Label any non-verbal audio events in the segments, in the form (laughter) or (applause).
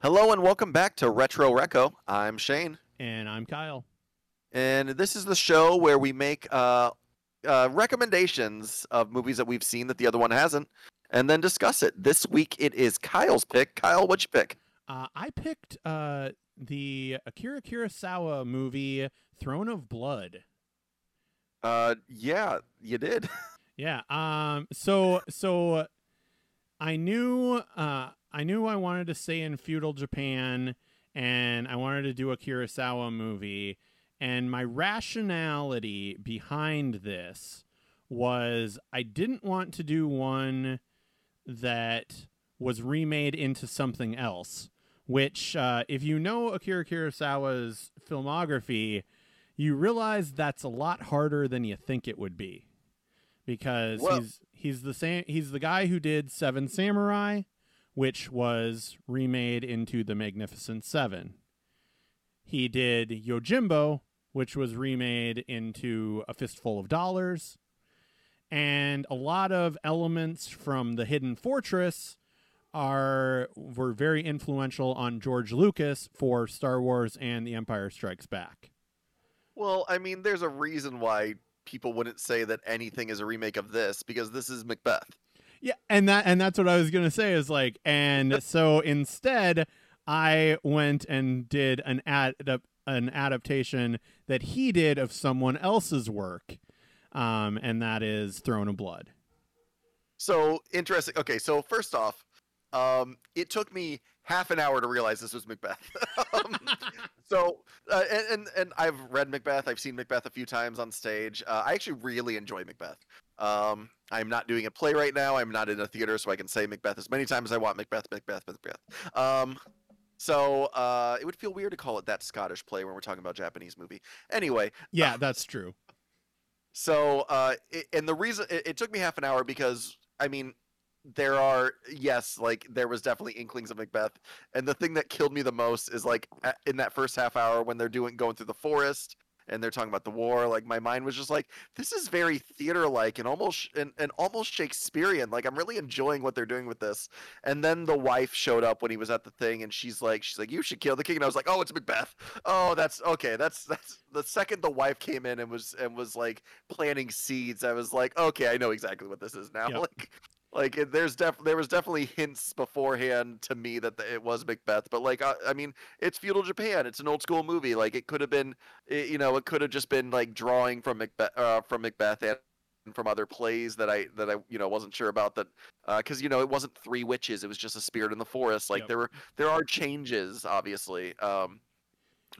Hello and welcome back to Retro Reco. I'm Shane, And I'm Kyle. and this is the show where we make uh, uh, recommendations of movies that we've seen that the other one hasn't, and then discuss it. This week it is Kyle's pick. Kyle, what'd you pick? Uh, I picked uh, the Akira Kurosawa movie Throne of Blood. Uh, yeah, you did. (laughs) Yeah. Um. So so, I knew uh I knew I wanted to stay in feudal Japan, and I wanted to do a Kurosawa movie, and my rationality behind this was I didn't want to do one that was remade into something else. Which, uh, if you know Akira Kurosawa's filmography, you realize that's a lot harder than you think it would be because Well- he's he's the same he's the guy who did Seven Samurai, which was remade into The Magnificent Seven. He did Yojimbo, which was remade into A Fistful of Dollars, and a lot of elements from The Hidden Fortress are were very influential on George Lucas for Star Wars and The Empire Strikes Back. well, I mean, there's a reason why people wouldn't say that anything is a remake of this because this is Macbeth. Yeah, and that and that's what I was gonna say is like, and so instead, I went and did an ad an adaptation that he did of someone else's work, um, and that is Throne of Blood. So interesting. Okay, so first off, um, it took me half an hour to realize this was Macbeth. (laughs) um, so, uh, and, and and I've read Macbeth. I've seen Macbeth a few times on stage. Uh, I actually really enjoy Macbeth. Um, I'm not doing a play right now. I'm not in a theater, so I can say Macbeth as many times as I want. Macbeth, Macbeth, Macbeth. Um, so uh, it would feel weird to call it that Scottish play when we're talking about Japanese movie. Anyway, Yeah, that's true. so, uh, it, and the reason it, it took me half an hour because I mean, there are yes, like there was definitely inklings of Macbeth, and the thing that killed me the most is like in that first half hour when they're doing going through the forest and they're talking about the war. Like my mind was just like, this is very theater-like and almost and, and almost Shakespearean. Like I'm really enjoying what they're doing with this. And then the wife showed up when he was at the thing, and she's like, she's like, you should kill the king. And I was like, oh, it's Macbeth. Oh, that's okay. That's that's (laughs) the second the wife came in and was and was like planting seeds. I was like, okay, I know exactly what this is now. (laughs) Yep. Like, like it, there's def there was definitely hints beforehand to me that it was Macbeth. But like, I, I mean, it's feudal Japan. It's an old school movie. Like it could have been, it, you know, it could have just been like drawing from Macbeth, uh, from Macbeth and from other plays that I that I you know wasn't sure about that because you know it wasn't three witches. It was just a spirit in the forest. Like Yep. there were there are changes obviously. Um,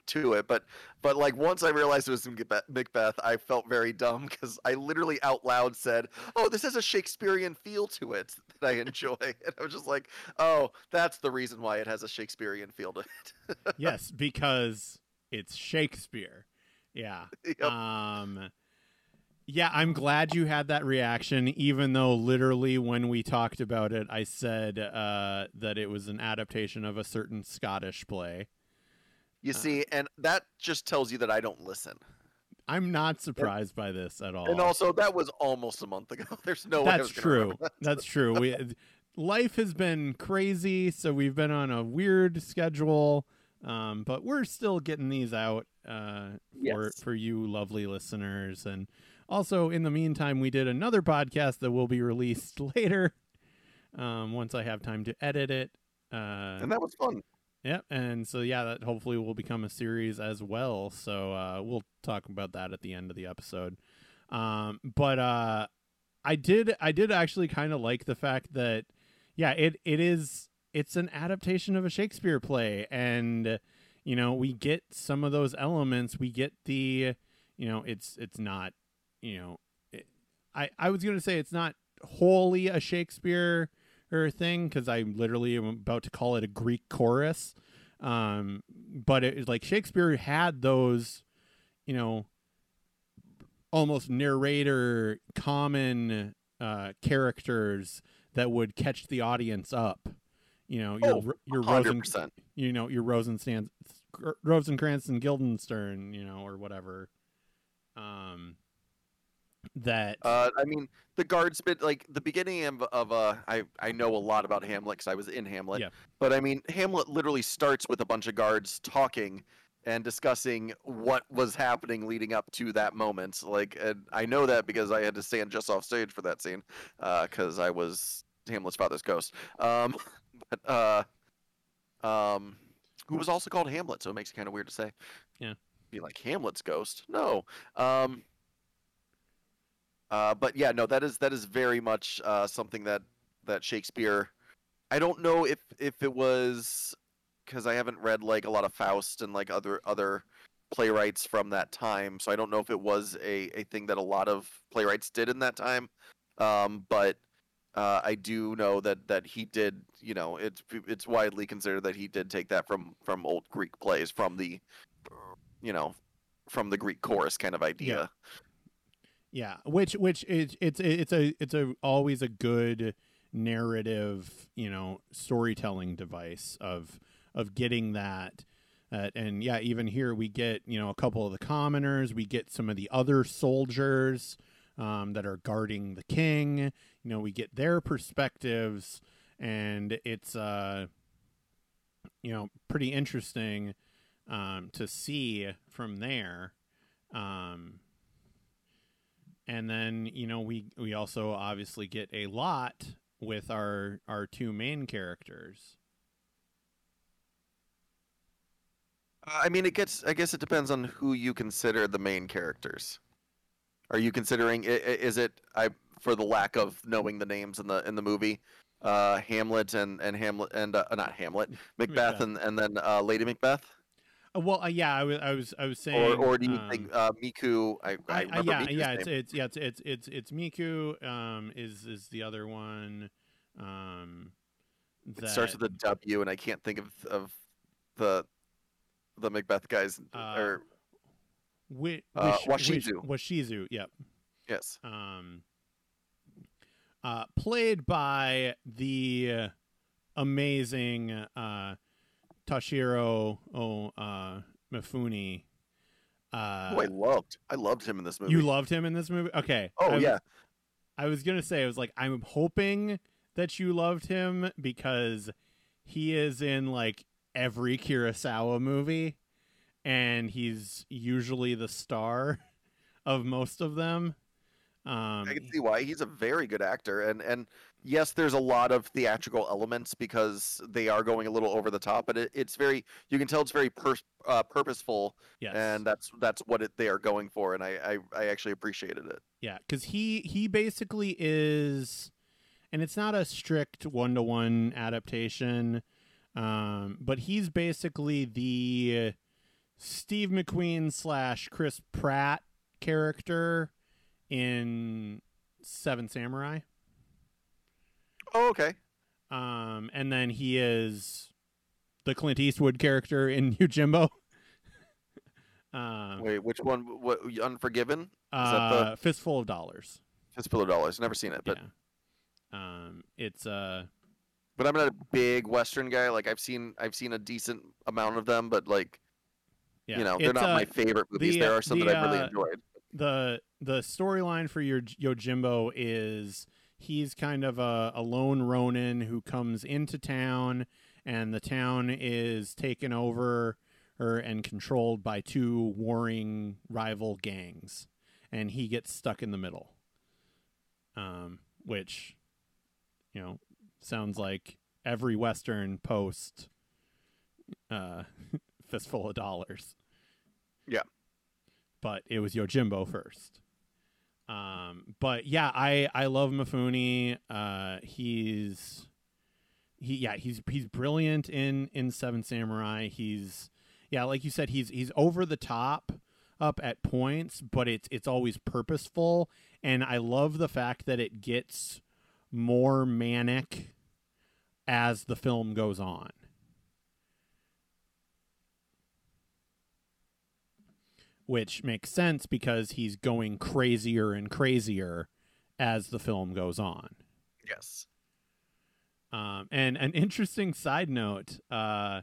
to it but but like once i realized it was Macbeth- i felt very dumb because i literally out loud said oh this has a shakespearean feel to it (laughs) that i enjoy and i was just like oh that's the reason why it has a shakespearean feel to it yes, (laughs) because it's Shakespeare. Yeah. Yep. Um Yeah, I'm glad you had that reaction even though literally when we talked about it I said uh that it was an adaptation of a certain Scottish play. You Uh. see and that just tells you that i don't listen I'm not surprised by this at all. and also that was almost a month ago (laughs) there's no way That's true. that. (laughs) That's true. We life has been crazy, so we've been on a weird schedule. Um, but we're still getting these out uh, for Yes. for you lovely listeners, and also in the meantime, we did another podcast that will be released (laughs) later. Um, once I have time to edit it. Uh, and that was fun Yep, and so yeah, that hopefully will become a series as well. So uh, we'll talk about that at the end of the episode. Um, but uh, I did, I did actually kind of like the fact that, yeah, it it is, it's an adaptation of a Shakespeare play, and you know we get some of those elements. We get the, you know, it's it's not, you know, it, I I was gonna say it's not wholly a Shakespeare or thing because I literally am about to call it a Greek chorus. Um, but it is like Shakespeare had those, you know, almost narrator common uh, characters that would catch the audience up. You know, your Oh, your Rosen, you know, your Rosenstans, Rosencrantz and Guildenstern, you know, or whatever. Um, that Uh, I mean, the guards bit like the beginning of, of uh, I I know a lot about Hamlet because I was in Hamlet. Yeah. But I mean, Hamlet literally starts with a bunch of guards talking and discussing what was happening leading up to that moment. Like, and I know that because I had to stand just off stage for that scene, because I was Hamlet's father's ghost. Um, (laughs) but uh, um, who was also called Hamlet, so it makes it kind of weird to say. Yeah. Be like Hamlet's ghost. No. Um. Uh, but yeah, no, that is that is very much uh, something that that Shakespeare. I don't know if if it was because I haven't read like a lot of Faust and like other other playwrights from that time, so I don't know if it was a a thing that a lot of playwrights did in that time. Um, but uh, I do know that that he did. You know, it's it's widely considered that he did take that from from old Greek plays, from the, you know, from the Greek chorus kind of idea. Yeah, which which is it's it's a it's a always a good narrative, you know, storytelling device of of getting that. Uh, and yeah, even here we get you know a couple of the commoners, we get some of the other soldiers um, that are guarding the king. You know, we get their perspectives, and it's uh, you know pretty interesting um, to see from there. Um, and then you know we we also obviously get a lot with our our two main characters Uh, I mean, it gets. I guess it depends on who you consider the main characters. Are you considering? Is it? I for the lack of knowing the names in the in the movie, uh, Hamlet and and Hamlet and uh, not Hamlet, (laughs) Macbeth, Macbeth. and and then uh, Lady Macbeth, well uh, yeah I was I was I was saying or do you um, think uh, Miku? I, I, yeah Miku's yeah it's it's yeah it's it's it's, it's Miku um is is the other one um that, It starts with a W, and I can't think of of the the Macbeth guys. Uh, or Wi- uh, Washizu. Washizu yep yes, um, uh, played by the amazing uh, Toshiro o, uh, Mifune. Uh, who I loved. I loved him in this movie. you loved him in this movie? Okay. Oh I was- yeah, I was gonna say I was like I'm hoping that you loved him because he is in like every Kurosawa movie, and he's usually the star of most of them. Um, I can see why he's a very good actor, and and yes, there's a lot of theatrical elements because they are going a little over the top, but it, it's very you can tell it's very uh, purposeful, yes. and that's that's what it, they are going for, and I, I I actually appreciated it. Yeah, because he he basically is, and it's not a strict one to one adaptation, um, but he's basically the Steve McQueen slash Chris Pratt character in Seven Samurai, Oh, okay. um, and then he is the Clint Eastwood character in (laughs) Yojimbo. (laughs) um, Wait, which one? What Unforgiven? Uh, fistful of dollars. Fistful of Dollars. Never seen it, but yeah. Um, it's uh but I'm not a big Western guy. Like I've seen I've seen a decent amount of them, but like yeah. you know they're It's, not uh, my favorite movies. the, there are some the, that I've really uh, enjoyed. the the storyline for your Yojimbo is he's kind of a, a lone Ronin who comes into town, and the town is taken over or and controlled by two warring rival gangs, and he gets stuck in the middle. Um, which, you know, sounds like every Western post. Uh, (laughs) fistful of dollars. Yeah. But it was Yojimbo first. Um, but yeah, I I love Mifune. Uh, he's he yeah he's he's brilliant in in Seven Samurai. He's yeah like you said he's he's over the top up at points, but it's it's always purposeful, and I love the fact that it gets more manic as the film goes on. Which makes sense because he's going crazier and crazier as the film goes on. Yes. Um, and an interesting side note: uh,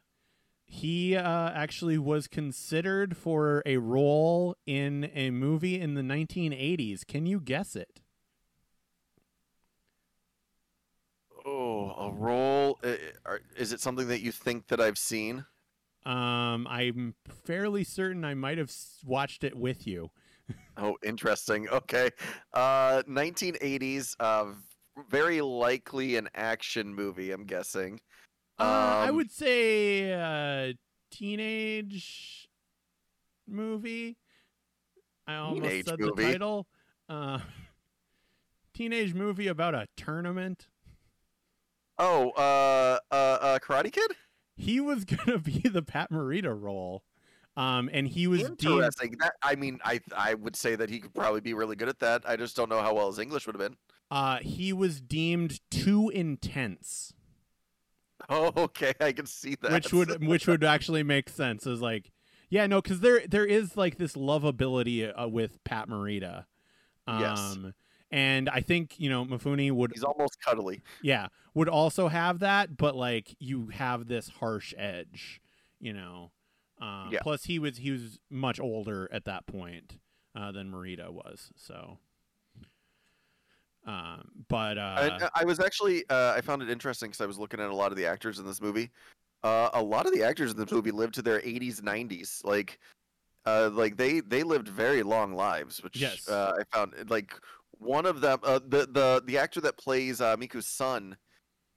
he uh, actually was considered for a role in a movie in the 1980s. Can you guess it? Oh, a role. uh, Is it something that you think that I've seen? Um, I'm fairly certain I might have watched it with you. Oh, interesting. Okay. Uh 1980s uh very likely an action movie, I'm guessing. Uh, I Um, would say uh, teenage movie. I almost Teenage said movie? the title. Uh, (laughs) teenage movie about a tournament. Oh, uh uh, uh Karate Kid? He was (laughs) gonna be the Pat Morita role, um, and he was deemed. Interesting. That I mean, I I would say that he could probably be really good at that. I just don't know how well his English would have been. Uh, he was deemed too intense, Oh, (laughs) okay, I can see that. which would (laughs) which would actually make sense. Is like, yeah, no, because there there is like this lovability uh, with Pat Morita. Um, Yes. And I think you know Mifune would He's almost cuddly. yeah would also have that, but like you have this harsh edge, you know. Um, Yeah. Plus, he was he was much older at that point uh, than Morita was, so. Um, but uh, I, I was actually uh, I found it interesting because I was looking at a lot of the actors in this movie. Uh, a lot of the actors in this movie lived to their 80s, 90s. Like, uh, like they they lived very long lives, which Yes. uh, I found like one of them. Uh, the the the actor that plays uh, Miku's son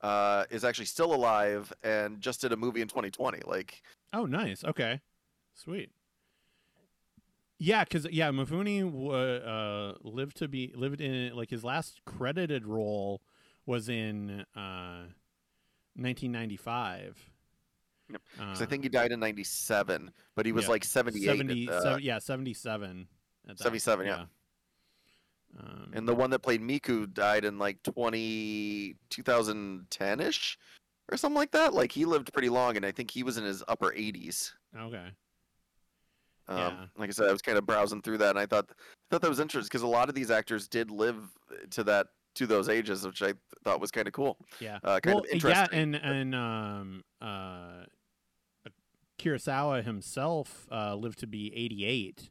uh, is actually still alive and just did a movie in 2020. Like, Oh, nice. Okay, sweet. Yeah, because yeah, Mifune w- uh, lived to be lived in like his last credited role was in uh, 1995. Yep, Uh, 'cause I think he died in 97, but he was yeah, like 78. 70, uh, sev- yeah, 77. At that, 77, yeah. Um, And the one that played Miku died in like 20 2010 ish or something like that. Like he lived pretty long, and I think he was in his upper 80s. okay. Um, Yeah. Like I said, I was kind of browsing through that, and I thought thought that was interesting because a lot of these actors did live to that to those ages, which I thought was kind of cool. Yeah. Uh, kind well, of interesting. yeah, and and um uh, Kurosawa himself uh, lived to be 88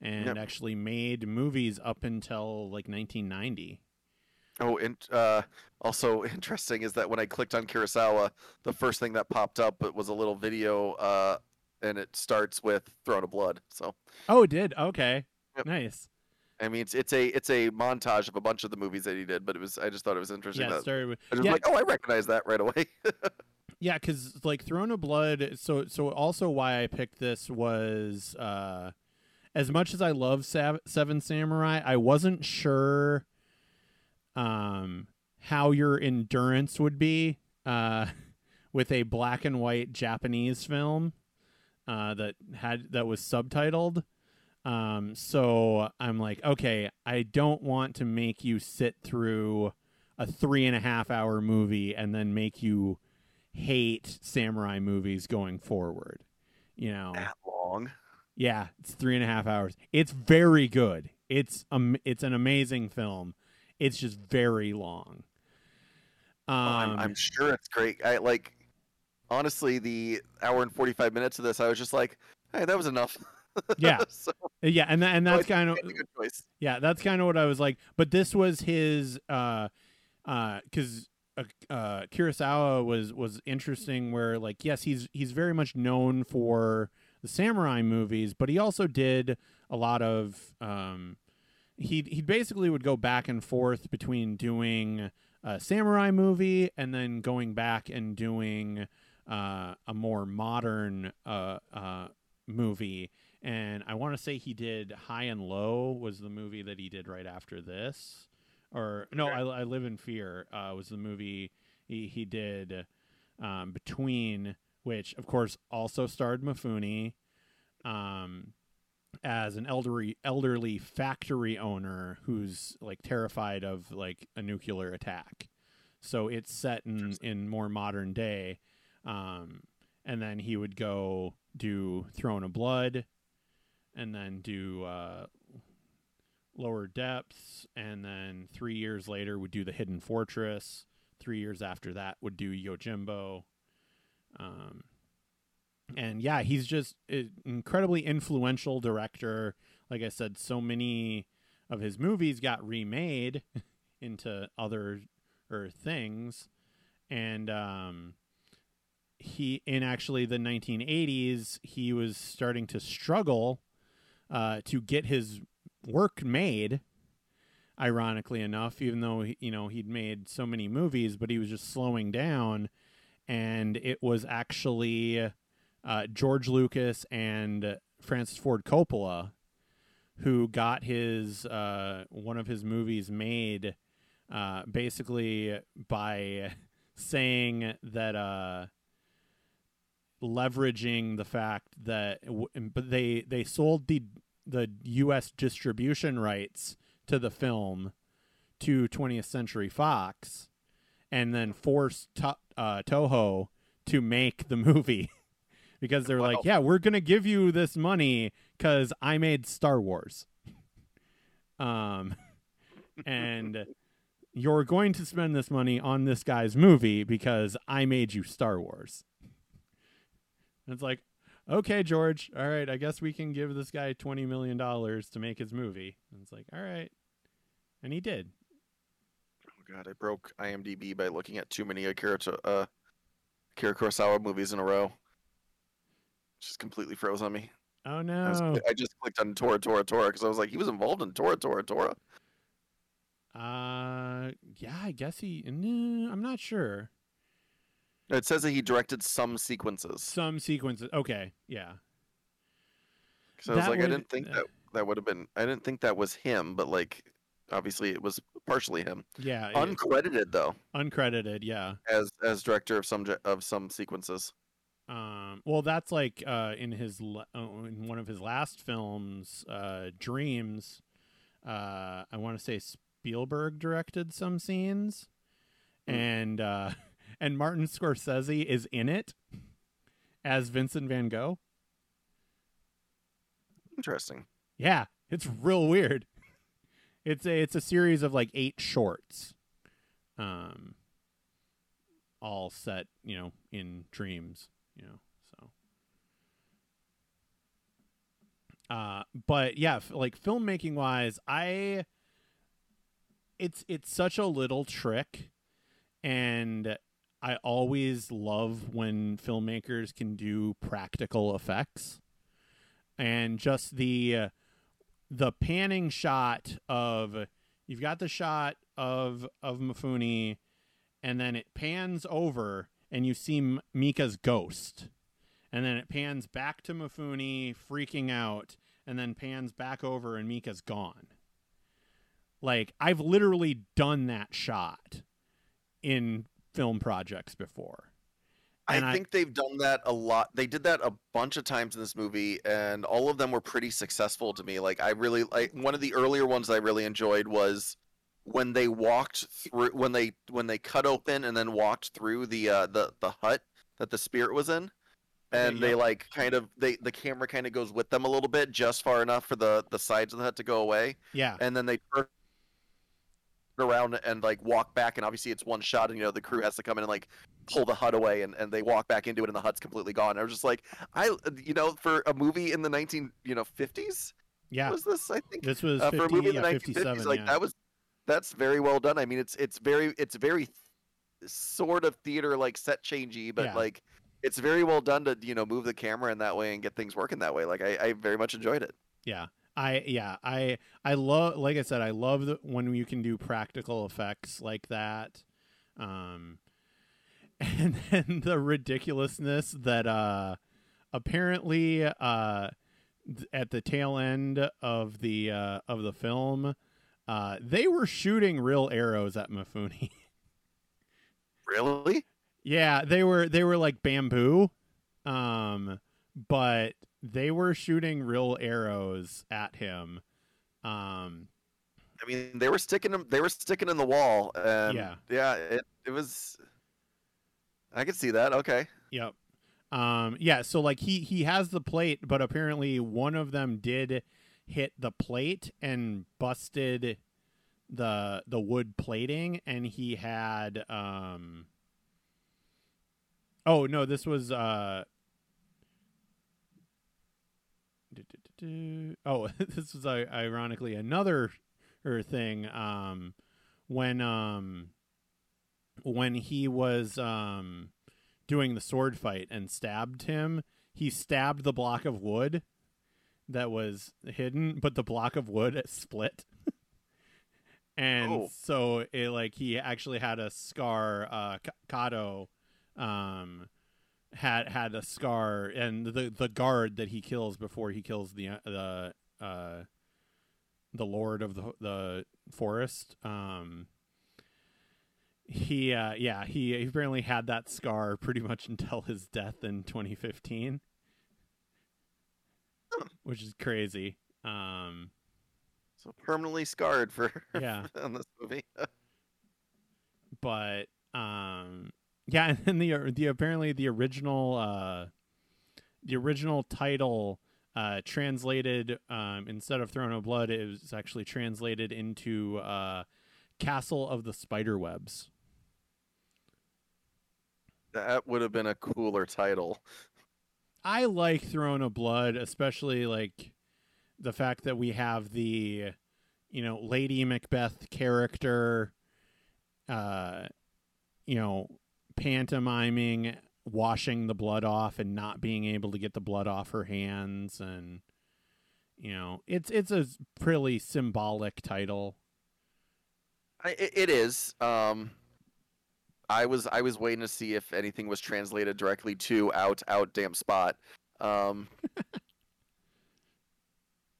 and Yep. actually made movies up until like 1990. Oh, and uh, also (laughs) interesting is that when I clicked on Kurosawa, the first thing that popped up was a little video, uh, and it starts with "Throne of Blood." So. Oh, it did. Okay. Yep. Nice. I mean, it's it's a it's a montage of a bunch of the movies that he did, but it was I just thought it was interesting. Yeah, that, started with I was yeah, like, oh, I recognize that right away. (laughs) yeah, because like Throne of Blood. So so also why I picked this was uh, as much as I love Sav- Seven Samurai, I wasn't sure um how your endurance would be uh (laughs) with a black and white Japanese film uh that had that was subtitled. Um so I'm like, okay, I don't want to make you sit through a three and a half hour movie and then make you hate samurai movies going forward. You know, that long. Yeah, it's three and a half hours. It's very good. It's um, it's an amazing film. It's just very long. Um, Oh, I'm, I'm sure it's great. I like honestly the hour and 45 minutes of this. I was just like, hey, that was enough. (laughs) Yeah. so, yeah, and and that's kind of made a good choice. yeah, that's kind of what I was like. But this was his uh, uh, because uh, uh, Kurosawa was was interesting. Where like yes, he's he's very much known for the samurai movies, but he also did a lot of um, he he basically would go back and forth between doing a samurai movie and then going back and doing uh, a more modern uh, uh, movie. And I want to say he did High and Low was the movie that he did right after this, or no, I, I Live in Fear uh, was the movie he he did um, between which of course also starred Mifune um, as an elderly elderly factory owner who's like terrified of like a nuclear attack. So it's set in in more modern day, um, and then he would go do Throne of Blood, and then do uh, Lower Depths, and then three years later would do the Hidden Fortress. Three years after that would do Yojimbo, um, and yeah, he's just an incredibly influential director. Like I said, so many of his movies got remade (laughs) into other or things, and um, he in actually the 1980s he was starting to struggle uh, to get his work made. Ironically enough, even though you know he'd made so many movies, but he was just slowing down, and it was actually uh, George Lucas and Francis Ford Coppola who got his uh, one of his movies made uh, basically by saying that uh, leveraging the fact that but they they sold the the U.S. distribution rights to the film to 20th Century Fox, and then forced to, uh, Toho to make the movie (laughs) because they're wow. like, yeah, we're gonna give you this money because I made Star Wars, (laughs) um, (laughs) and you're going to spend this money on this guy's movie because I made you Star Wars. And it's like, okay, George, all right, I guess we can give this guy twenty million dollars to make his movie. And it's like, all right, and he did. God, I broke IMDb by looking at too many Akira uh, Akira Kurosawa movies in a row. Just completely froze on me. Oh no! I, was, I just clicked on Tora Tora Tora because I was like, he was involved in Tora Tora Tora. Uh, yeah, I guess he. Nah, I'm not sure. It says that he directed some sequences. Some sequences. Okay, yeah. Because I was like, would, I didn't think uh, that that would have been. I didn't think that was him, but like, obviously, it was partially him. Yeah. Uncredited it, though. Uncredited, yeah. As as director of some of some sequences. Um. Well, that's like uh in his uh, in one of his last films, uh, Dreams. Uh, I want to say Spielberg directed some scenes, mm. and uh (laughs) and Martin Scorsese is in it as Vincent Van Gogh. Interesting. Yeah, it's real weird. It's a it's a series of like eight shorts, um, all set you know in dreams, you know. So, uh, but yeah, f- like filmmaking wise, I it's it's such a little trick, and I always love when filmmakers can do practical effects and just the uh, the panning shot of you've got the shot of of Mifune, and then it pans over and you see Mika's ghost and then it pans back to Mifune freaking out and then pans back over and Mika's gone. Like I've literally done that shot in film projects before. And I think I, they've done that a lot. They did that a bunch of times in this movie, and all of them were pretty successful to me. Like I really like one of the earlier ones I really enjoyed was when they walked through when they when they cut open and then walked through the uh, the the hut that the spirit was in, and yeah. they like kind of they the camera kind of goes with them a little bit, just far enough for the the sides of the hut to go away. Yeah, and then they around and like walk back and obviously it's one shot and you know the crew has to come in and like pull the hut away and, and they walk back into it and the hut's completely gone. I was just like I you know for a movie in the 19 you know 50s yeah was this I think this was uh, 50, for a movie in the 1950s like yeah. that was that's very well done. I mean it's it's very it's very sort of theater like set changey but yeah. like it's very well done to you know move the camera in that way and get things working that way. Like I, I very much enjoyed it. Yeah, I yeah I I love like I said I love the, when you can do practical effects like that, um, (laughs) and then the ridiculousness that uh apparently uh at the tail end of the uh of the film uh they were shooting real arrows at Mifune. (laughs) really? Yeah, they were they were like bamboo, um, but they were shooting real arrows at him. Um, I mean, they were sticking them. They were sticking in the wall. And yeah, yeah. It it was. I could see that. Okay. Yep. Um. Yeah. So like he he has the plate, but apparently one of them did hit the plate and busted the the wood plating, and he had um. Oh no! This was uh oh, (laughs) this was uh, ironically another er, thing. Um, when um, when he was um, doing the sword fight and stabbed him, he stabbed the block of wood that was hidden, but the block of wood (laughs) split. and Oh. so it like he actually had a scar uh Kato um had had a scar and the the guard that he kills before he kills the the uh the lord of the the forest um he uh yeah he, he apparently had that scar pretty much until his death in 2015 which is crazy um So permanently scarred for (laughs) Yeah. on this movie. (laughs) but um yeah (laughs) and then the the apparently the original uh the original title uh translated um instead of throne of blood it was actually translated into uh castle of the spider webs That would have been a cooler title. i like throne of blood especially like the fact that we have the you know lady macbeth character uh you know pantomiming washing the blood off and not being able to get the blood off her hands and you know it's it's a pretty symbolic title I, it, is. Um, I was I was waiting to see if anything was translated directly to "out out damn spot," um, (laughs)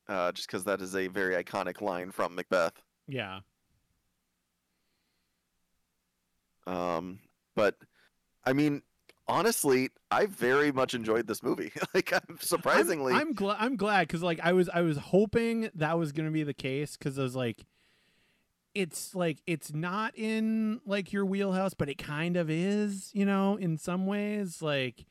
uh, just because that is a very iconic line from Macbeth. yeah Um, but I mean, honestly, I very much enjoyed this movie. (laughs) like, I'm surprisingly, i'm, I'm glad i'm glad because like i was i was hoping that was gonna be the case because i was like it's like it's not in like your wheelhouse but it kind of is you know in some ways. Like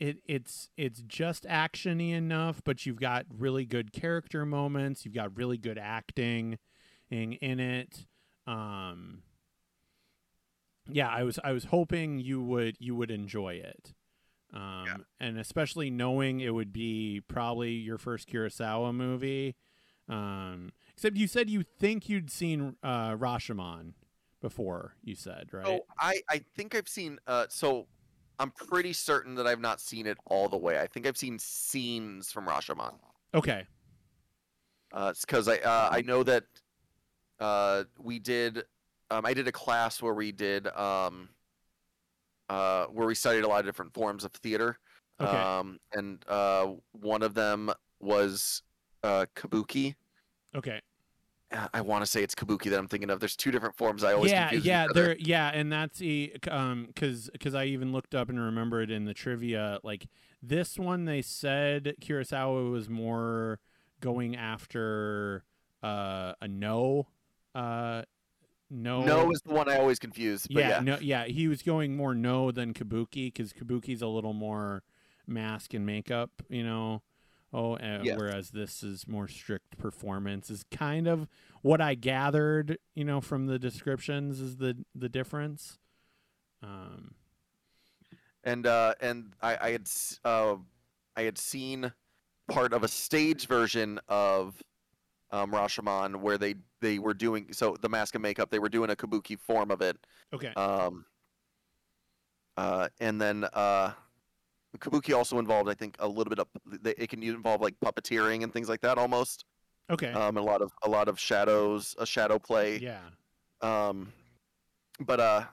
it it's it's just actiony enough but you've got really good character moments. You've got really good acting in, in it. Um yeah i was i was hoping you would you would enjoy it um Yeah. and especially knowing it would be probably your first kurosawa movie um except you said you think you'd seen uh rashomon before you said right So I I think I've seen. Uh, so I'm pretty certain that I've not seen it all the way. I think I've seen scenes from Rashomon. okay Uh, because I uh, I know that uh, we did. Um, I did a class where we did um, uh, where we studied a lot of different forms of theater. okay Um, and uh, one of them was uh, kabuki. okay Uh, I want to say it's kabuki that I'm thinking of. There's two different forms. I always yeah confuse yeah there yeah and that's the um because because i even looked up and remembered in the trivia like this one they said kurosawa was more going after uh a Noh uh no Noh is the one I always confuse. But yeah, yeah, no yeah he was going more Noh than kabuki because kabuki's a little more mask and makeup you know oh uh, Yes. whereas this is more strict performance is kind of what i gathered you know from the descriptions is the the difference um and uh, and I, I had uh, I had seen part of a stage version of um, Rashomon where they they were doing so the mask and makeup they were doing a kabuki form of it. Okay. Um, uh, and then uh, kabuki also involved I think a little bit of they- it can involve like puppeteering and things like that almost. Okay. Um, a lot of a lot of shadows a shadow play. Yeah. Um, but uh,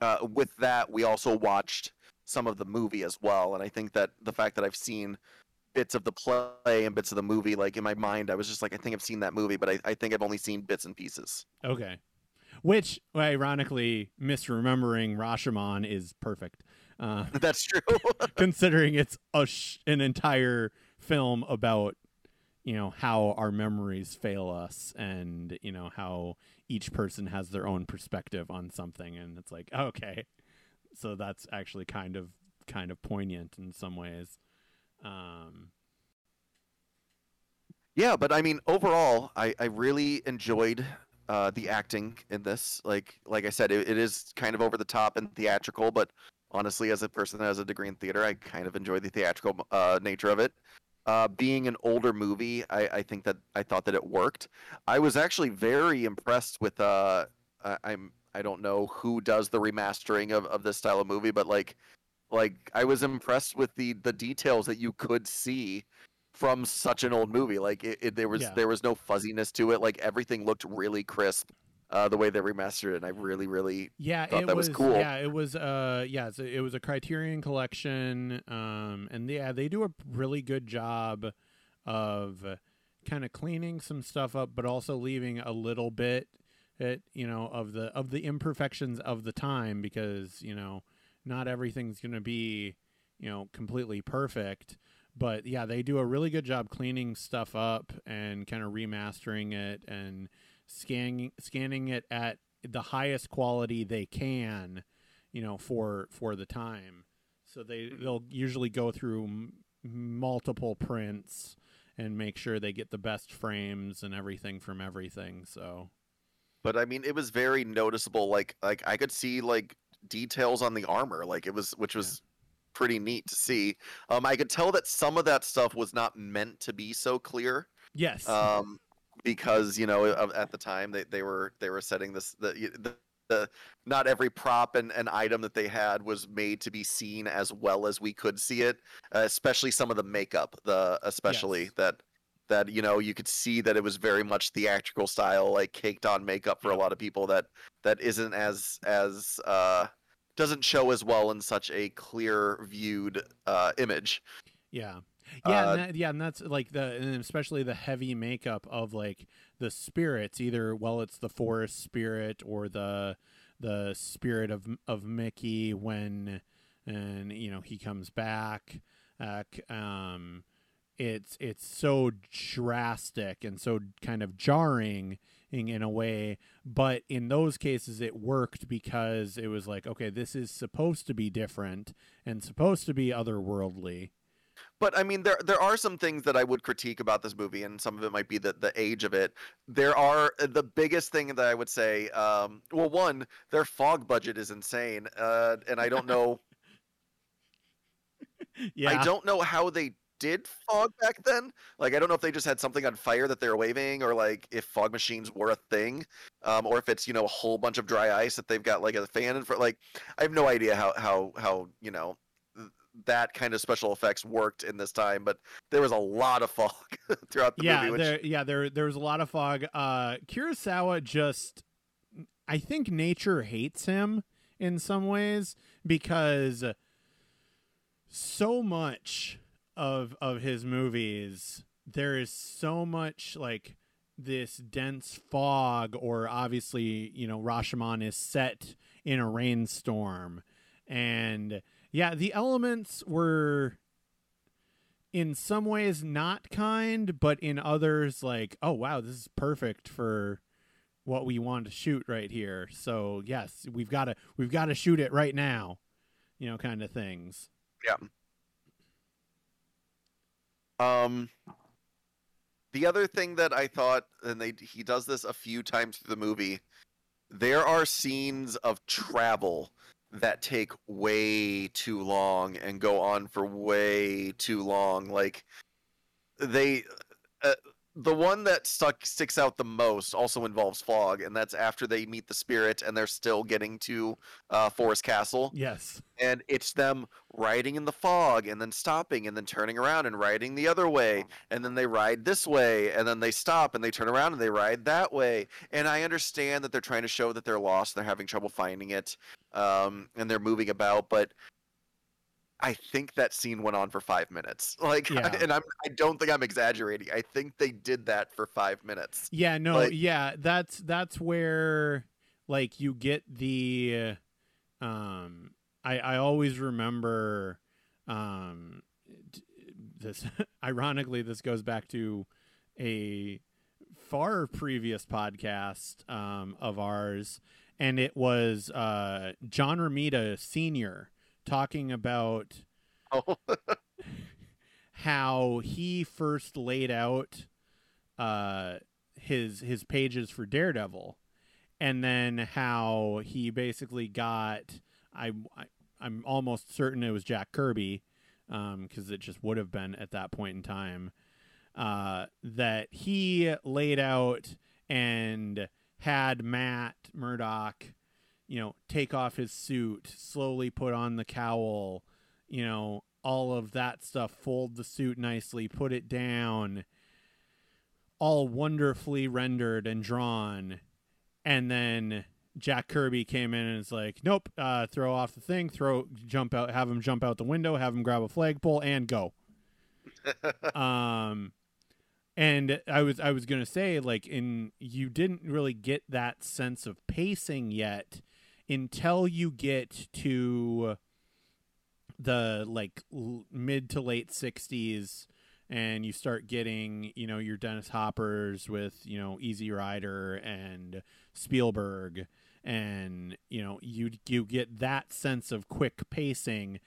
uh, with that, we also watched some of the movie as well, and I think that the fact that I've seen bits of the play and bits of the movie, like in my mind, I was just like, I think I've seen that movie, but I, I think I've only seen bits and pieces. okay which ironically misremembering rashomon is perfect uh (laughs) That's true. (laughs) considering it's a sh- an entire film about you know how our memories fail us and you know how each person has their own perspective on something and it's like okay so that's actually kind of kind of poignant in some ways um yeah, but I mean, overall, I, I really enjoyed uh, the acting in this. Like like I said, it, it is kind of over the top and theatrical, but honestly, as a person that has a degree in theater, I kind of enjoy the theatrical uh, nature of it. uh, being an older movie, I, I think that I thought that it worked. I was actually very impressed with. Uh, I, I'm I don't know who does the remastering of, of this style of movie, but like like I was impressed with the the details that you could see from such an old movie. Like it, it there was Yeah. there was no fuzziness to it. Like everything looked really crisp. Uh, the way they remastered it, and I really, really Yeah, thought it that was was, cool. Yeah, it was. Uh, yeah, so it was a Criterion collection. Um, and yeah, they do a really good job of kind of cleaning some stuff up, but also leaving a little bit, it you know, of the of the imperfections of the time because you know not everything's gonna be you know completely perfect. But yeah, they do a really good job cleaning stuff up and kind of remastering it and scanning scanning it at the highest quality they can, you know, for for the time. So they mm-hmm. they'll usually go through m- multiple prints and make sure they get the best frames and everything from everything. So but I mean, it was very noticeable. Like, like I could see like details on the armor. Like it was, which was pretty neat to see. Um, I could tell that some of that stuff was not meant to be so clear. yes, Um, because you know, at the time they, they were they were setting this the. the the, not every prop and, and item that they had was made to be seen as well as we could see it, uh, especially some of the makeup. The especially Yes. that that you know you could see that it was very much theatrical style like caked on makeup for a lot of people that that isn't as as uh doesn't show as well in such a clear viewed uh image Yeah. Yeah, Uh, and that, yeah, and that's like the and especially the heavy makeup of like the spirits, either well, it's the forest spirit or the the spirit of of Mickey when and you know he comes back. Uh, um, it's it's so drastic and so kind of jarring in, in a way, but in those cases it worked because it was like okay, this is supposed to be different and supposed to be otherworldly. but i mean there there are some things that i would critique about this movie and some of it might be the, the age of it there are uh, the biggest thing that i would say um well one their fog budget is insane uh and i don't know (laughs) Yeah. I don't know how they did fog back then. Like, I don't know if they just had something on fire that they were waving, or like if fog machines were a thing, um, or if it's you know a whole bunch of dry ice that they've got like a fan in front. Like, I have no idea how how how you know th- that kind of special effects worked in this time, but there was a lot of fog (laughs) throughout the yeah, movie. Which, there yeah, there there was a lot of fog. Uh Kurosawa just I think nature hates him in some ways because so much of of his movies there is so much like this dense fog or obviously you know Rashomon is set in a rainstorm. And yeah the elements were in some ways not kind but in others like oh wow this is perfect for what we want to shoot right here. So yes we've got to we've got to shoot it right now you know kind of things Um, the other thing that I thought, and they he does this a few times through the movie, there are scenes of travel that take way too long and go on for way too long. Like they, uh, the one that stuck sticks out the most also involves fog, and that's after they meet the spirit and they're still getting to uh, Forest Castle. Yes. And it's them riding in the fog and then stopping and then turning around and riding the other way. And then they ride this way and then they stop and they turn around and they ride that way. And i understand that they're trying to show that they're lost they're having trouble finding it um, and they're moving about but i think that scene went on for five minutes. (laughs) Like Yeah. and i'm i don't think i'm exaggerating. I think they did that for five minutes. Yeah, no, Like- yeah, that's that's where like you get the um I I always remember um this (laughs) ironically this goes back to a far previous podcast um of ours and it was uh John Romita senior talking about oh (laughs) how he first laid out uh his his pages for Daredevil and then how he basically got I, I I'm almost certain it was Jack Kirby because it just would have been at that point in time. Uh, that he laid out and had Matt Murdock, you know, take off his suit, slowly put on the cowl, you know, all of that stuff, fold the suit nicely, put it down, all wonderfully rendered and drawn. And then Jack Kirby came in and is like, "Nope, uh, throw off the thing, throw, jump out, have him jump out the window, have him grab a flagpole, and go." (laughs) um, and I was I was gonna say like, in you didn't really get that sense of pacing yet until you get to the like l- mid to late '60s and you start getting you know your Dennis Hoppers with you know Easy Rider and Spielberg and you know you you get that sense of quick pacing.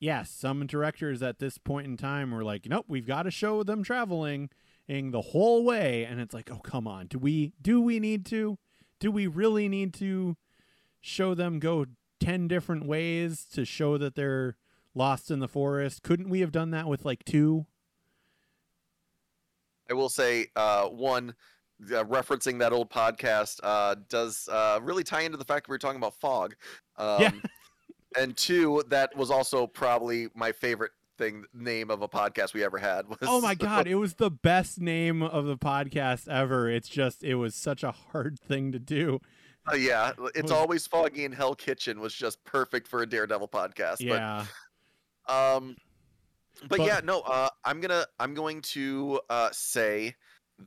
Yes some directors at this point in time were like nope we've got to show them traveling the whole way. And it's like oh come on. Do we do we need to? Do we really need to show them go 10 different ways to show that they're lost in the forest couldn't we have done that with like two I will say, uh, one, uh, referencing that old podcast uh, does uh, really tie into the fact that we were talking about fog. Um, Yeah. and two, that was also probably my favorite thing name of a podcast we ever had. Was Oh my (laughs) god, it was the best name of the podcast ever. It's just it was such a hard thing to do. Uh, yeah, it's always foggy in Hell Kitchen was just perfect for a Daredevil podcast. Yeah. But um, but, But- yeah, no, uh, I'm gonna I'm going to uh, say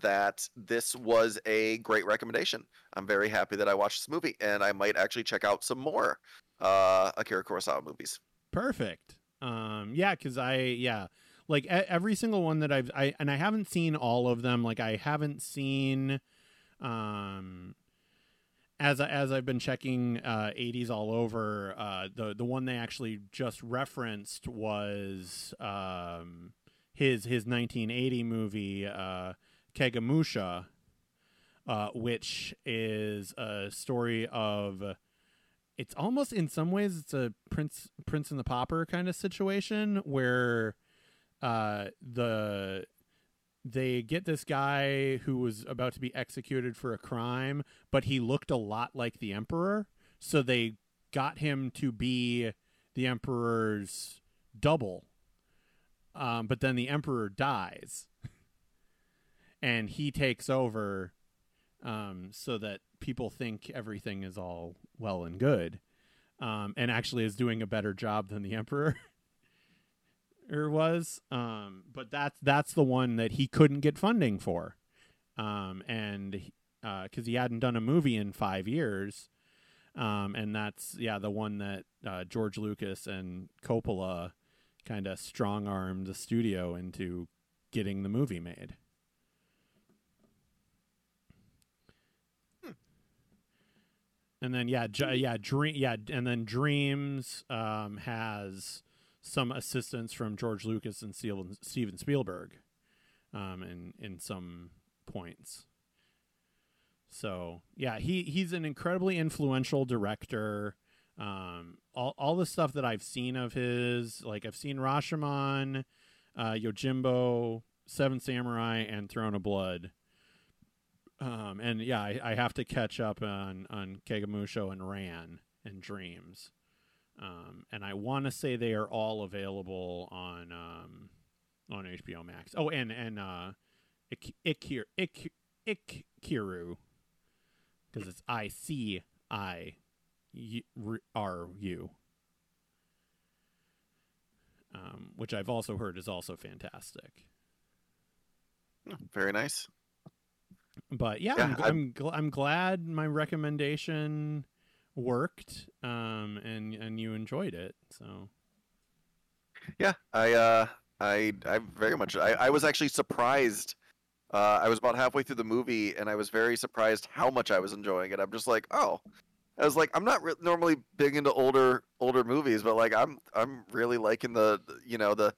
that this was a great recommendation. I'm very happy that I watched this movie, and I might actually check out some more uh, Akira Kurosawa movies. Perfect. Um yeah, cuz I yeah, like every single one that I've I and I haven't seen all of them. Like I haven't seen um as I, as I've been checking uh 80s all over uh the the one they actually just referenced was um his his 1980 movie uh Kagemusha uh which is a story of it's almost in some ways it's a prince prince and the pauper kind of situation where uh the they get this guy who was about to be executed for a crime but he looked a lot like the emperor. So they got him to be the emperor's double. Um, but then the emperor dies. (laughs) And he takes over um, so that people think everything is all well and good, um, and actually is doing a better job than the emperor (laughs) or was. Um, but that's that's the one that he couldn't get funding for, um, and because he hadn't done a movie in five years, um, and that's yeah the one that uh, George Lucas and Coppola kind of strong armed the studio into getting the movie made. And then yeah, yeah, dream yeah, and then Dreams um, has some assistance from George Lucas and Steven Spielberg, um, in in some points. So yeah, he he's an incredibly influential director. Um, all all the stuff that I've seen of his, like I've seen Rashomon, uh, Yojimbo, Seven Samurai, and Throne of Blood. Um, and yeah, I, I have to catch up on on Kagemusha and Ran and Dreams. Um, and I want to say they are all available on um, on HBO Max. Oh, and and uh, Ik- Ikir Ik Ikiru because it's I C I R U. Um, which I've also heard is also fantastic. Very nice. But yeah, Yeah, I'm, I'm- I'm, gl- I'm glad my recommendation worked, um, and and you enjoyed it. So Yeah, I uh I I very much I, I was actually surprised. Uh, I was about halfway through the movie and I was very surprised how much I was enjoying it. I'm just like, oh, I was like, I'm not re- normally big into older older movies, but like I'm I'm really liking the you know the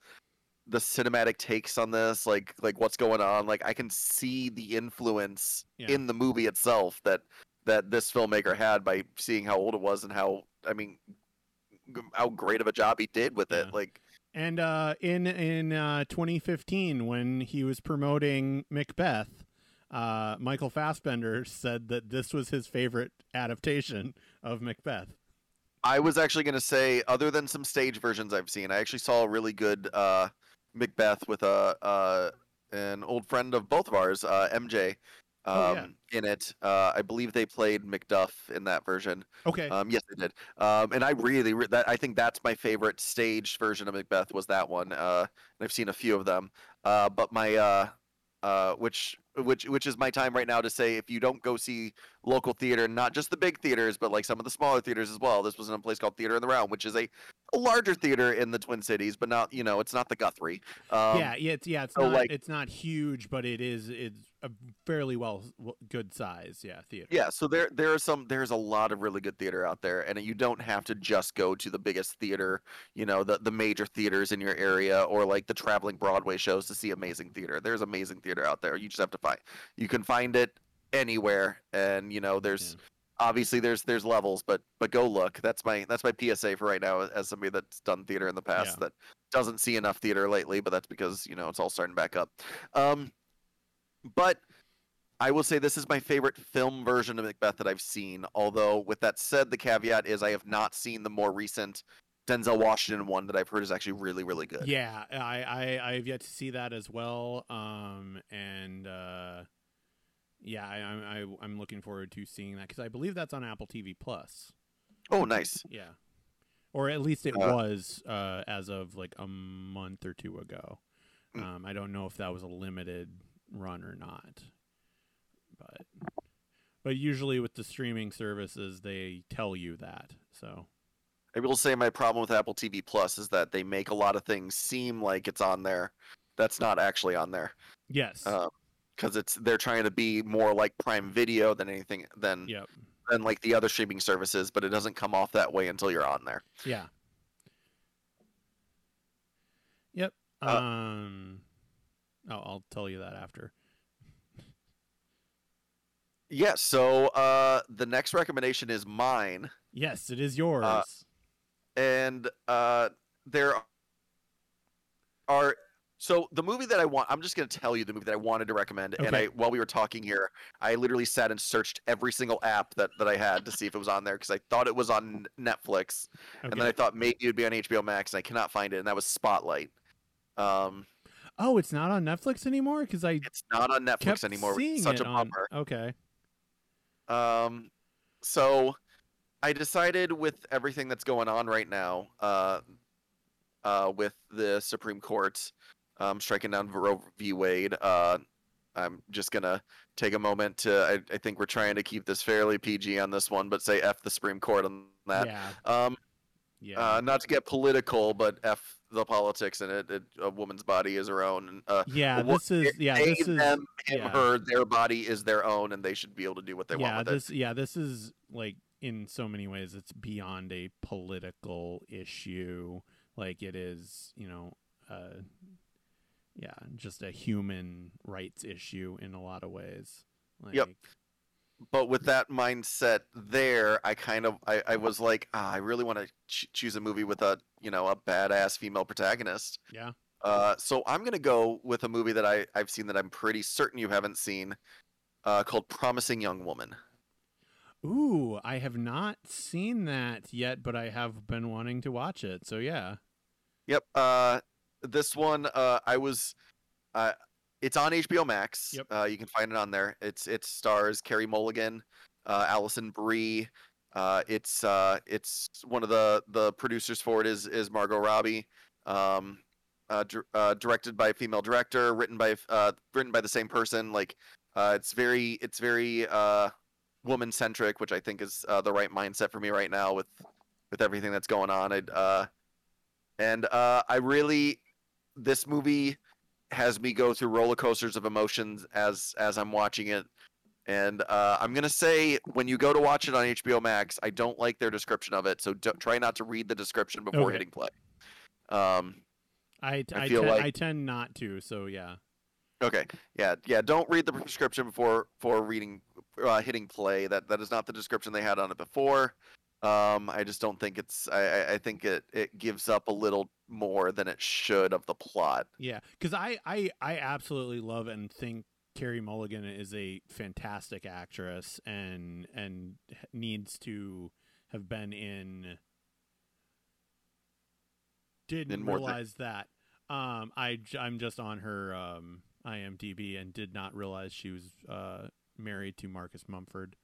the cinematic takes on this, like like what's going on. Like I can see the influence Yeah. in the movie itself that that this filmmaker had by seeing how old it was and how I mean g- how great of a job he did with it. Yeah. Like And uh, in in uh, 2015, when he was promoting Macbeth, uh, Michael Fassbender said that this was his favorite adaptation of Macbeth. I was actually going to say, other than some stage versions I've seen, I actually saw a really good uh, Macbeth with a uh, an old friend of both of ours, uh, MJ, um, Oh, yeah. in it. Uh, I believe they played Macduff in that version. Okay. Um, yes, they did. Um, and I really, re- that I think that's my favorite staged version of Macbeth was that one. Uh, and I've seen a few of them. Uh, but my, uh, uh, which, which, which is my time right now to say, if you don't go see local theater, not just the big theaters, but like some of the smaller theaters as well. This was in a place called Theater in the Round, which is a, a larger theater in the Twin Cities, but not, you know, it's not the Guthrie. Um, yeah, yeah, it's yeah, it's so, not like- it's not huge, but it is it's a fairly well w- good size, yeah, theater. Yeah, so there there are some there's a lot of really good theater out there, and you don't have to just go to the biggest theater, you know, the the major theaters in your area or like the traveling Broadway shows to see amazing theater. There's amazing theater out there. You just have to find. You can find it anywhere, and you know, there's obviously there's there's levels, but but go look. That's my that's my PSA for right now as somebody that's done theater in the past Yeah. that doesn't see enough theater lately, but that's because you know it's all starting back up. Um, but I will say this is my favorite film version of Macbeth that I've seen. Although, with that said, the caveat is I have not seen the more recent Denzel Washington one that I've heard is actually really, really good. Yeah, I, I I've yet to see that as well. Um, and uh, yeah, I, I'm I, I'm looking forward to seeing that because I believe that's on Apple TV Plus. Oh, nice. Yeah, or at least it Uh, was uh, as of like a month or two ago. Mm. Um, I don't know if that was a limited run or not, but but usually with the streaming services they tell you that. So I will say my problem with Apple TV Plus is that they make a lot of things seem like it's on there. That's not actually on there. yes, because it's they're trying to be more like Prime Video than anything than yep, than like the other streaming services, but it doesn't come off that way until you're on there. yeah, yep. Uh, um, oh, I'll tell you that after. Yeah. So uh, the next recommendation is mine, Yes, it is yours. And uh, there are. So the movie that I want, I'm just going to tell you the movie that I wanted to recommend. And Okay. I, while we were talking here, I literally sat and searched every single app that, that I had to see if it was on there because I thought it was on Netflix, and then I thought maybe it would be on HBO Max, and I cannot find it, and that was Spotlight. Um, oh, it's not on Netflix anymore because I it's not on Netflix anymore. seeing Such it a on. bummer. Okay. Um, so I decided with everything that's going on right now, uh, uh, with the Supreme Court, um, striking down Roe v. Wade, uh, I'm just gonna take a moment to. I, I think we're trying to keep this fairly PG on this one, but say f the Supreme Court on that. yeah. Um, Yeah. uh, not to get political, but f the politics in it. it a woman's body is her own. And, uh, yeah. This is yeah. they, This is them, him, yeah. her, their body is their own, and they should be able to do what they yeah. want with it. This yeah. This is like in so many ways it's beyond a political issue. Like it is, you know, uh, yeah, just a human rights issue in a lot of ways. Like, Yep. but with that mindset there i kind of i, I was like ah, i really want to ch- choose a movie with a you know a badass female protagonist Yeah. uh, so i'm gonna go with a movie that I, i've seen that i'm pretty certain you haven't seen uh, called promising young woman Ooh, I have not seen that yet, but I have been wanting to watch it. So yeah. yep uh, this one uh, i was uh, it's on hbo max Yep. uh, you can find it on there it's it stars carrie mulligan uh, alison brie uh, it's uh, it's one of the the producers for it is is margot robbie um, uh, uh, directed by a female director written by uh, written by the same person like uh, it's very it's very uh, woman centric which i think is uh, the right mindset for me right now with with everything that's going on I, uh, and uh, i really this movie has me go through roller coasters of emotions as as i'm watching it and uh, i'm gonna say when you go to watch it on hbo max i don't like their description of it so do try not to read the description before Okay. hitting play um, I I I, feel te- like- I tend not to. So yeah. Okay. Yeah. Yeah. Don't read the prescription before for reading, uh, hitting play. That that is not the description they had on it before. Um, I just don't think it's. I, I- I think it it gives up a little more than it should of the plot. Yeah, because I, I I absolutely love and think Carrie Mulligan is a fantastic actress and and needs to have been in. Didn't In realize that. Um, I I'm just on her um IMDb and did not realize she was uh married to Marcus Mumford.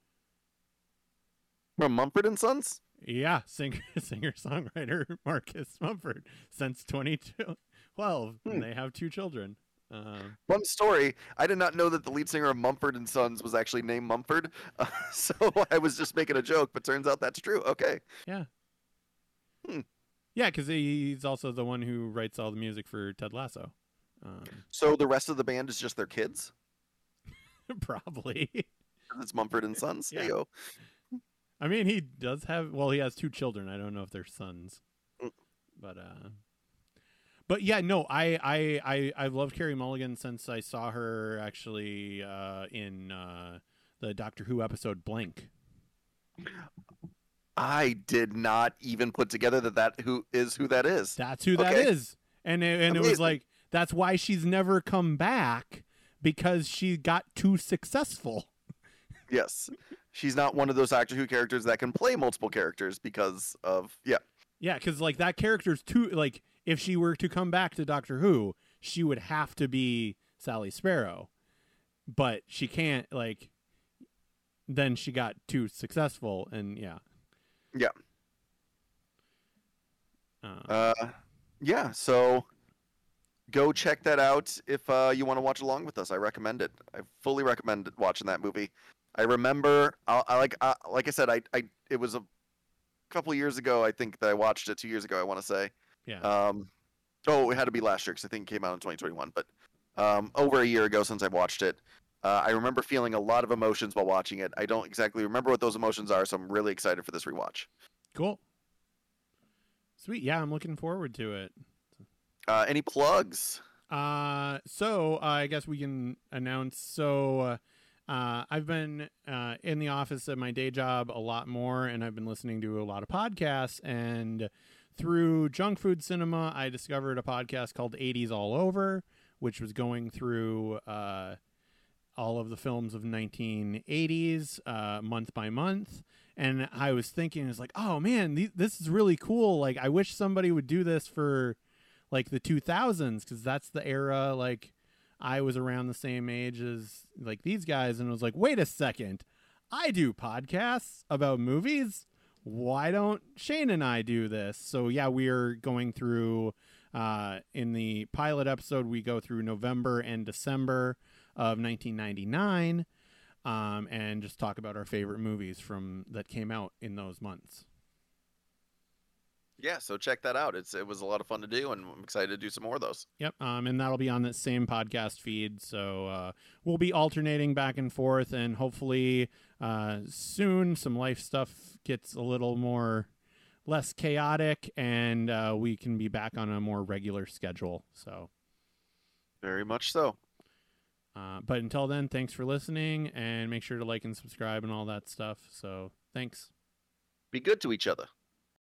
From Mumford and Sons. Yeah, singer (laughs) singer songwriter Marcus Mumford since 2012. Hmm. and They have two children. Um, Fun story. I did not know that the lead singer of Mumford and Sons was actually named Mumford, uh, (laughs) so I was just making a joke. But turns out that's true. Okay. Yeah. Yeah, because he's also the one who writes all the music for Ted Lasso. Um, So the rest of the band is just their kids. (laughs) probably. It's Mumford and Sons. Yeah. go. I mean, he does have. Well, he has two children. I don't know if they're sons, Mm. but uh, but yeah, no, I I I I've loved Carrie Mulligan since I saw her actually uh, in uh, the Doctor Who episode Blink. I did not even put together that that who is who that is. That's who that Okay. is, and it, and it was like that's why she's never come back because she got too successful. (laughs) Yes. She's not one of those Doctor Who characters that can play multiple characters because of yeah. Yeah, because like that character's too like if she were to come back to Doctor Who, she would have to be Sally Sparrow, but she can't. Like, then she got too successful, and yeah, Yeah. Uh, Uh yeah, so go check that out if uh, you want to watch along with us. I recommend it. I fully recommend watching that movie. I remember I, I like I, like I said I I it was a couple years ago I think that I watched it 2 years ago I want to say. yeah, Um, oh, it had to be last year because I think it came out in 2021, but um, over a year ago since I watched it. Uh, I remember feeling a lot of emotions while watching it. I don't exactly remember what those emotions are, so I'm really excited for this rewatch. cool, sweet. Yeah, I'm looking forward to it. Uh, any plugs? Uh, so uh, I guess we can announce. So uh, uh, I've been uh, in the office at my day job a lot more, and I've been listening to a lot of podcasts. And through Junk Food Cinema, I discovered a podcast called '80s All Over, which was going through uh, all of the films of 1980s uh, month by month. And I was thinking, it's like, oh man, th- this is really cool. Like, I wish somebody would do this for like the 2000s because that's the era like i was around the same age as like these guys and was like wait a second. I do podcasts about movies? Why don't shane and i do this? So yeah we are going through uh, in the pilot episode we go through november and december of 1999 um, and just talk about our favorite movies from that came out in those months Yeah, so check that out. It's it was a lot of fun to do, and I'm excited to do some more of those. Yep, um, and that'll be on that same podcast feed. So uh, we'll be alternating back and forth, and hopefully uh, soon some life stuff gets a little more less chaotic, and uh, we can be back on a more regular schedule. So, Very much so. uh, but until then, thanks for listening, and make sure to like and subscribe and all that stuff. So, thanks. Be good to each other.